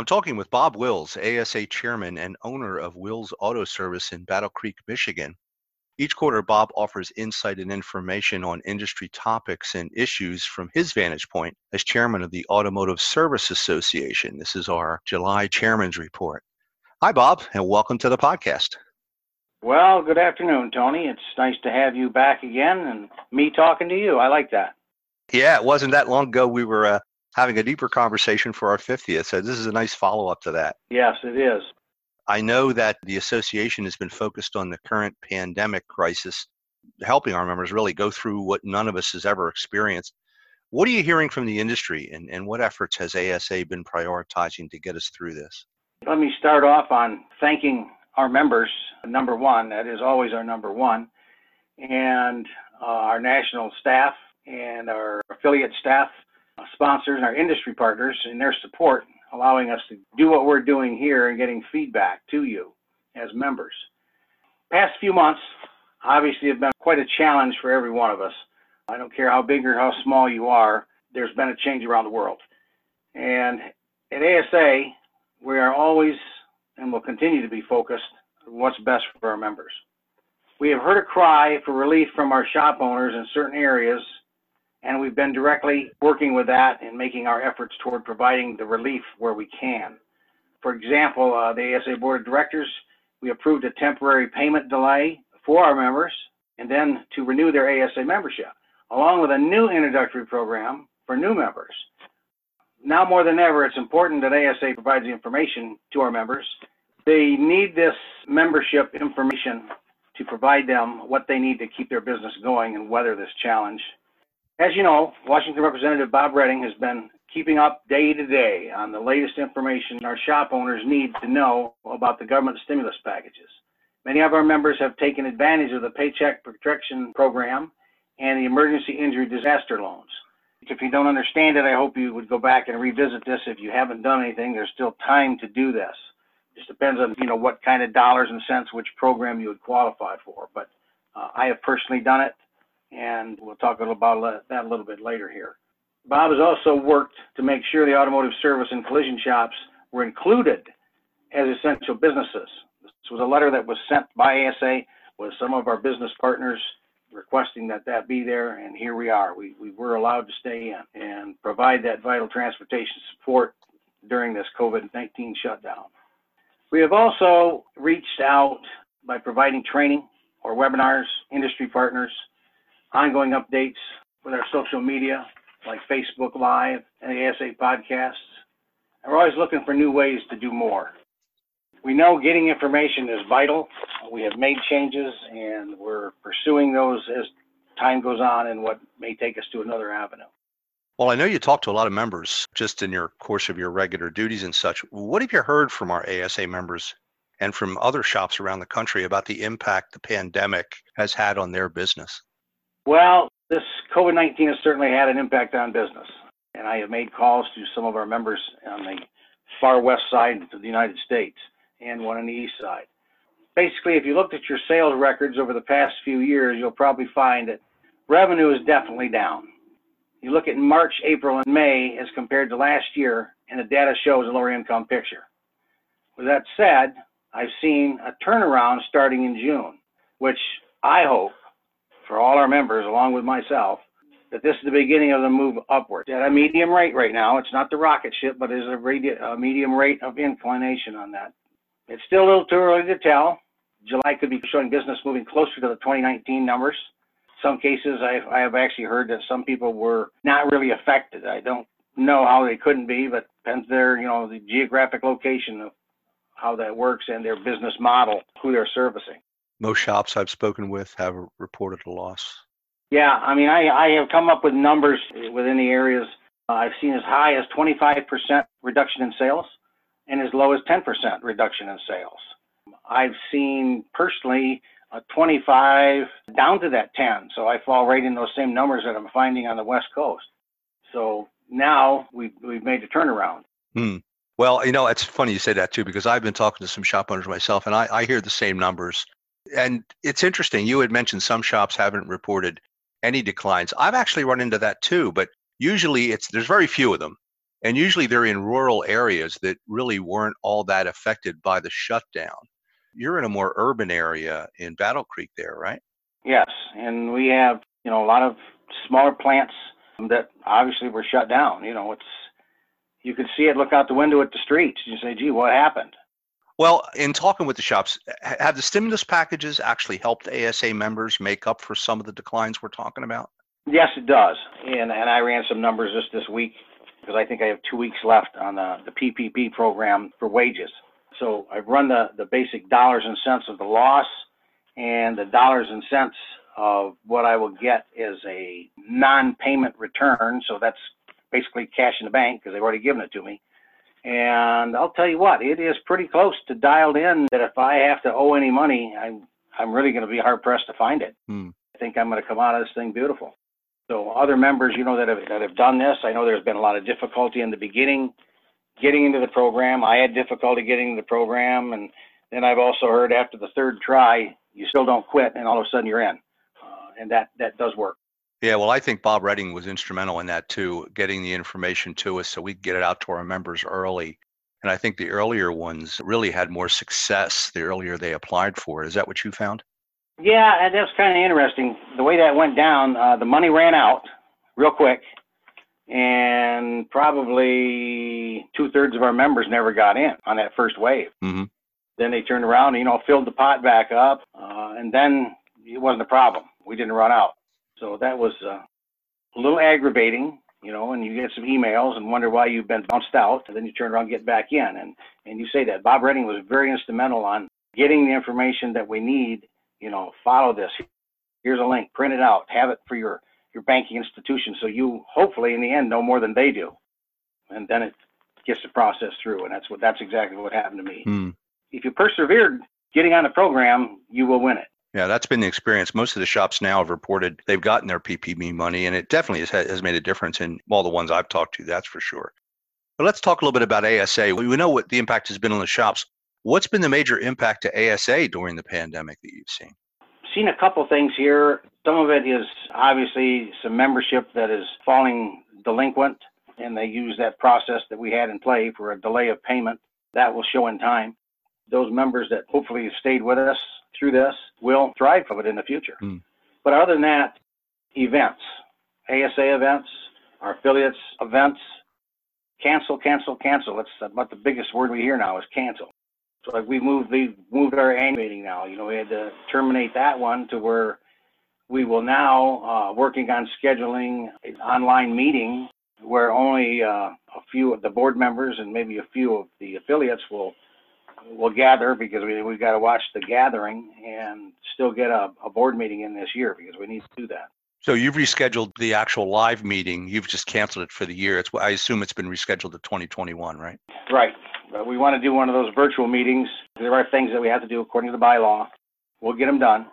I'm talking with Bob Wills, ASA chairman and owner of Wills Auto Service in Battle Creek, Michigan. Each quarter, Bob offers insight and information on industry topics and issues from his vantage point as chairman of the Automotive Service Association. This is our July Chairman's Report. Hi, Bob, and welcome to the podcast. Well, good afternoon, Tony. It's nice to have you back again and me talking to you. I like that. Yeah, it wasn't that long ago we were uh, having a deeper conversation for our 50th. So this is a nice follow up to that. Yes, it is. I know that the association has been focused on the current pandemic crisis, helping our members really go through what none of us has ever experienced. What are you hearing from the industry and, and what efforts has ASA been prioritizing to get us through this? Let me start off on thanking our members, number one, that is always our number one, and uh, our national staff and our affiliate staff sponsors and our industry partners and their support, allowing us to do what we're doing here and getting feedback to you as members. Past few months obviously have been quite a challenge for every one of us. I don't care how big or how small you are, there's been a change around the world. And at ASA, we are always and will continue to be focused on what's best for our members. We have heard a cry for relief from our shop owners in certain areas and we've been directly working with that and making our efforts toward providing the relief where we can. For example, uh, the ASA Board of Directors, we approved a temporary payment delay for our members and then to renew their ASA membership, along with a new introductory program for new members. Now more than ever, it's important that ASA provides the information to our members. They need this membership information to provide them what they need to keep their business going and weather this challenge. As you know, Washington Representative Bob Redding has been keeping up day to day on the latest information our shop owners need to know about the government stimulus packages. Many of our members have taken advantage of the Paycheck Protection Program and the Emergency Injury Disaster Loans. If you don't understand it, I hope you would go back and revisit this. If you haven't done anything, there's still time to do this. It just depends on you know what kind of dollars and cents which program you would qualify for. But uh, I have personally done it and we'll talk about that a little bit later here. Bob has also worked to make sure the automotive service and collision shops were included as essential businesses. This was a letter that was sent by ASA with some of our business partners requesting that that be there, and here we are. We, we were allowed to stay in and provide that vital transportation support during this COVID-19 shutdown. We have also reached out by providing training or webinars, industry partners, ongoing updates with our social media like Facebook Live and the ASA podcasts. And we're always looking for new ways to do more. We know getting information is vital. We have made changes and we're pursuing those as time goes on and what may take us to another avenue. Well, I know you talk to a lot of members just in your course of your regular duties and such. What have you heard from our ASA members and from other shops around the country about the impact the pandemic has had on their business? Well, this COVID 19 has certainly had an impact on business. And I have made calls to some of our members on the far west side of the United States and one on the east side. Basically, if you looked at your sales records over the past few years, you'll probably find that revenue is definitely down. You look at March, April, and May as compared to last year, and the data shows a lower income picture. With that said, I've seen a turnaround starting in June, which I hope for all our members, along with myself, that this is the beginning of the move upward. At a medium rate right now, it's not the rocket ship, but is a, a medium rate of inclination on that. It's still a little too early to tell. July could be showing business moving closer to the 2019 numbers. Some cases I, I have actually heard that some people were not really affected. I don't know how they couldn't be, but depends their, you know, the geographic location of how that works and their business model, who they're servicing most shops I've spoken with have reported a loss. Yeah, I mean, I, I have come up with numbers within the areas. Uh, I've seen as high as 25% reduction in sales and as low as 10% reduction in sales. I've seen personally a 25 down to that 10. So I fall right in those same numbers that I'm finding on the West Coast. So now we've, we've made a turnaround. Hmm. Well, you know, it's funny you say that too, because I've been talking to some shop owners myself and I, I hear the same numbers. And it's interesting. You had mentioned some shops haven't reported any declines. I've actually run into that too, but usually it's there's very few of them. And usually they're in rural areas that really weren't all that affected by the shutdown. You're in a more urban area in Battle Creek there, right? Yes, and we have, you know, a lot of smaller plants that obviously were shut down. You know, it's you could see it look out the window at the streets. You say, "Gee, what happened?" Well, in talking with the shops, have the stimulus packages actually helped ASA members make up for some of the declines we're talking about? Yes, it does. And and I ran some numbers just this week because I think I have two weeks left on the, the PPP program for wages. So I've run the, the basic dollars and cents of the loss and the dollars and cents of what I will get as a non-payment return. So that's basically cash in the bank because they've already given it to me. And I'll tell you what, it is pretty close to dialed in that if I have to owe any money, I'm I'm really going to be hard pressed to find it. Hmm. I think I'm going to come out of this thing beautiful. So other members, you know, that have that have done this, I know there's been a lot of difficulty in the beginning getting into the program. I had difficulty getting into the program, and then I've also heard after the third try, you still don't quit, and all of a sudden you're in, uh, and that that does work. Yeah, well, I think Bob Redding was instrumental in that too, getting the information to us so we could get it out to our members early. And I think the earlier ones really had more success the earlier they applied for it. Is that what you found? Yeah, and that's kind of interesting. The way that went down, uh, the money ran out real quick, and probably two thirds of our members never got in on that first wave. Mm-hmm. Then they turned around, and, you know, filled the pot back up, uh, and then it wasn't a problem. We didn't run out. So that was uh, a little aggravating, you know, and you get some emails and wonder why you've been bounced out, and then you turn around and get back in. And, and you say that. Bob Redding was very instrumental on getting the information that we need, you know, follow this. Here's a link, print it out, have it for your, your banking institution so you hopefully in the end know more than they do. And then it gets the process through. And that's what that's exactly what happened to me. Mm. If you persevered getting on the program, you will win it. Yeah, that's been the experience. Most of the shops now have reported they've gotten their PPP money, and it definitely has, has made a difference in all the ones I've talked to, that's for sure. But let's talk a little bit about ASA. We know what the impact has been on the shops. What's been the major impact to ASA during the pandemic that you've seen? Seen a couple things here. Some of it is obviously some membership that is falling delinquent, and they use that process that we had in play for a delay of payment. That will show in time. Those members that hopefully have stayed with us through this will thrive from it in the future. Mm. But other than that, events, ASA events, our affiliates events, cancel, cancel, cancel. That's about the biggest word we hear now is cancel. So like we moved we moved our annual meeting now. You know, we had to terminate that one to where we will now uh, working on scheduling an online meeting where only uh, a few of the board members and maybe a few of the affiliates will will gather because we we got to watch the gathering and still get a, a board meeting in this year because we need to do that. So you've rescheduled the actual live meeting. You've just canceled it for the year. It's I assume it's been rescheduled to 2021, right? Right. But we want to do one of those virtual meetings. There are things that we have to do according to the bylaw. We'll get them done.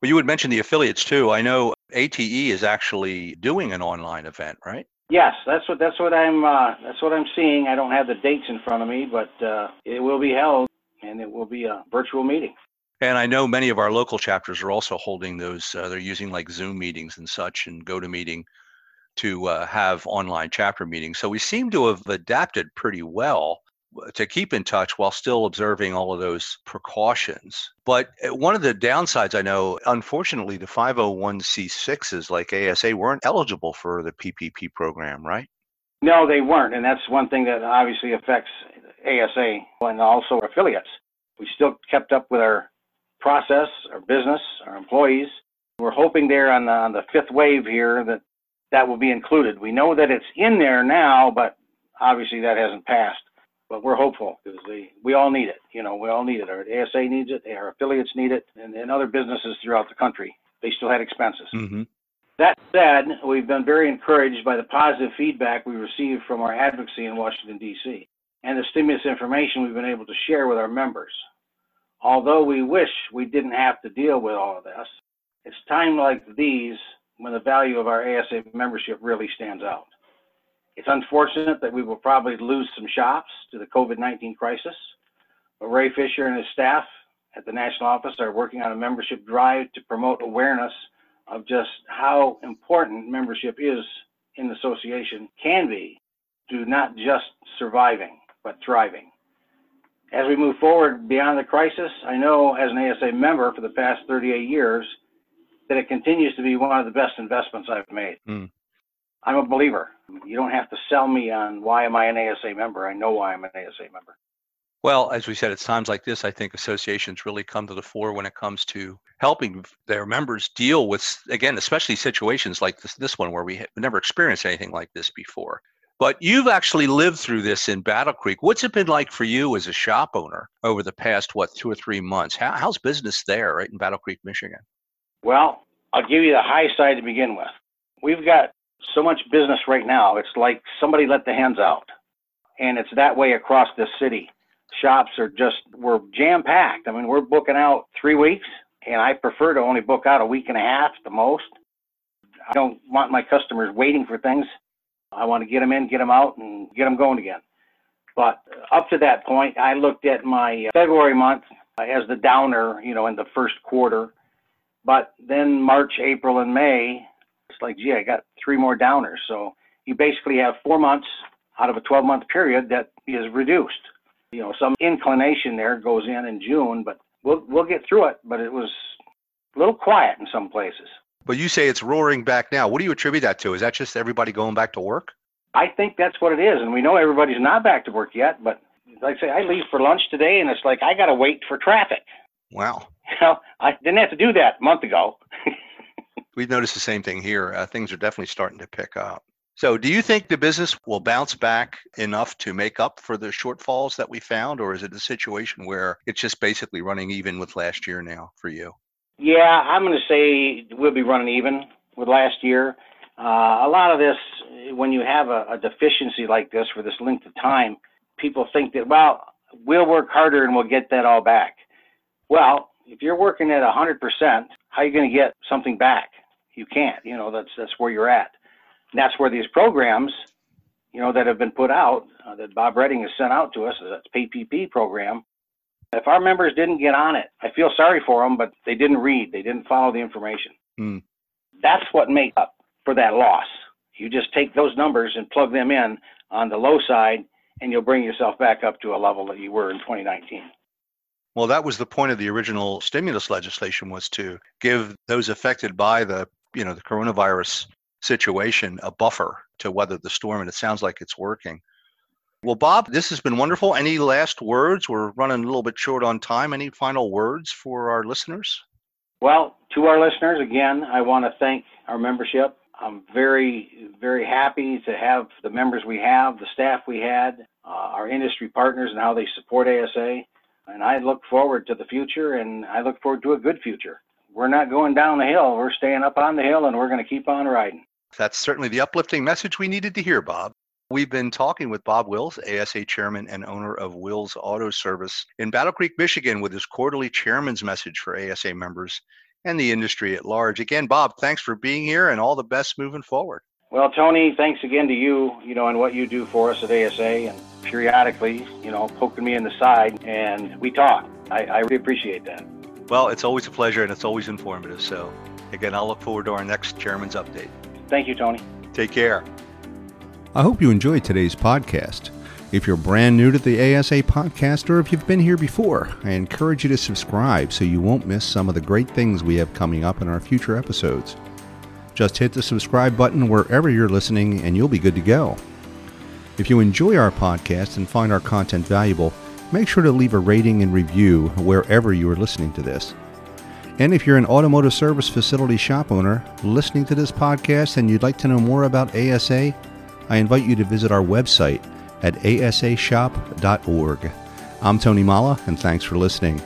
Well, you would mention the affiliates too. I know ATE is actually doing an online event, right? Yes, that's what that's what I'm uh, that's what I'm seeing. I don't have the dates in front of me, but uh, it will be held and it will be a virtual meeting. And I know many of our local chapters are also holding those. Uh, they're using like Zoom meetings and such and GoToMeeting to uh, have online chapter meetings. So we seem to have adapted pretty well uh, to keep in touch while still observing all of those precautions. But uh, one of the downsides I know, unfortunately, the 501c6s like ASA weren't eligible for the PPP program, right? No, they weren't. And that's one thing that obviously affects ASA and also affiliates. We still kept up with our process, our business, our employees. We're hoping there on the, on the fifth wave here that that will be included. We know that it's in there now, but obviously that hasn't passed. But we're hopeful because we all need it. You know, we all need it. Our ASA needs it, our affiliates need it, and, and other businesses throughout the country. They still had expenses. Mm-hmm. That said, we've been very encouraged by the positive feedback we received from our advocacy in Washington, D.C., and the stimulus information we've been able to share with our members. although we wish we didn't have to deal with all of this, it's times like these when the value of our ASA membership really stands out. It's unfortunate that we will probably lose some shops to the COVID 19 crisis, but Ray Fisher and his staff at the national office are working on a membership drive to promote awareness of just how important membership is in the association, can be, to not just surviving, but thriving. As we move forward beyond the crisis, I know as an ASA member for the past 38 years that it continues to be one of the best investments I've made. Mm. I'm a believer. You don't have to sell me on why am I an ASA member. I know why I'm an ASA member. Well, as we said, it's times like this, I think associations really come to the fore when it comes to helping their members deal with, again, especially situations like this, this one where we have never experienced anything like this before. But you've actually lived through this in Battle Creek. What's it been like for you as a shop owner over the past, what, two or three months? How, how's business there, right in Battle Creek, Michigan? Well, I'll give you the high side to begin with. We've got so much business right now. It's like somebody let the hands out. And it's that way across the city. Shops are just, we're jam packed. I mean, we're booking out three weeks, and I prefer to only book out a week and a half the most. I don't want my customers waiting for things. I want to get them in, get them out, and get them going again. But up to that point, I looked at my uh, February month uh, as the downer, you know, in the first quarter. But then March, April, and May, it's like, gee, I got three more downers. So you basically have four months out of a 12 month period that is reduced. You know, some inclination there goes in in June, but we'll we'll get through it. But it was a little quiet in some places. But you say it's roaring back now. What do you attribute that to? Is that just everybody going back to work? I think that's what it is, and we know everybody's not back to work yet. But like I say, I leave for lunch today, and it's like I got to wait for traffic. Wow. You know, I didn't have to do that a month ago. We've noticed the same thing here. Uh, things are definitely starting to pick up. So, do you think the business will bounce back enough to make up for the shortfalls that we found, or is it a situation where it's just basically running even with last year now for you? Yeah, I'm going to say we'll be running even with last year. Uh, a lot of this, when you have a, a deficiency like this for this length of time, people think that, well, we'll work harder and we'll get that all back. Well, if you're working at 100%, how are you going to get something back? You can't. You know, that's that's where you're at. And that's where these programs, you know, that have been put out, uh, that Bob Redding has sent out to us, that's PPP program. If our members didn't get on it, I feel sorry for them, but they didn't read, they didn't follow the information. Mm. That's what makes up for that loss. You just take those numbers and plug them in on the low side, and you'll bring yourself back up to a level that you were in 2019. Well, that was the point of the original stimulus legislation was to give those affected by the, you know, the coronavirus situation a buffer to weather the storm and it sounds like it's working. Well, Bob, this has been wonderful. Any last words? We're running a little bit short on time. Any final words for our listeners? Well, to our listeners, again, I want to thank our membership. I'm very, very happy to have the members we have, the staff we had, uh, our industry partners, and how they support ASA and I look forward to the future and I look forward to a good future. We're not going down the hill, we're staying up on the hill and we're going to keep on riding. That's certainly the uplifting message we needed to hear, Bob. We've been talking with Bob Wills, ASA chairman and owner of Wills Auto Service in Battle Creek, Michigan, with his quarterly chairman's message for ASA members and the industry at large. Again, Bob, thanks for being here and all the best moving forward. Well, Tony, thanks again to you, you know, and what you do for us at ASA and periodically, you know, poking me in the side and we talk. I, I really appreciate that. Well, it's always a pleasure and it's always informative. So, again, I'll look forward to our next chairman's update. Thank you, Tony. Take care. I hope you enjoyed today's podcast. If you're brand new to the ASA podcast or if you've been here before, I encourage you to subscribe so you won't miss some of the great things we have coming up in our future episodes. Just hit the subscribe button wherever you're listening and you'll be good to go. If you enjoy our podcast and find our content valuable, make sure to leave a rating and review wherever you are listening to this. And if you're an automotive service facility shop owner listening to this podcast and you'd like to know more about ASA, I invite you to visit our website at asashop.org. I'm Tony Molla, and thanks for listening.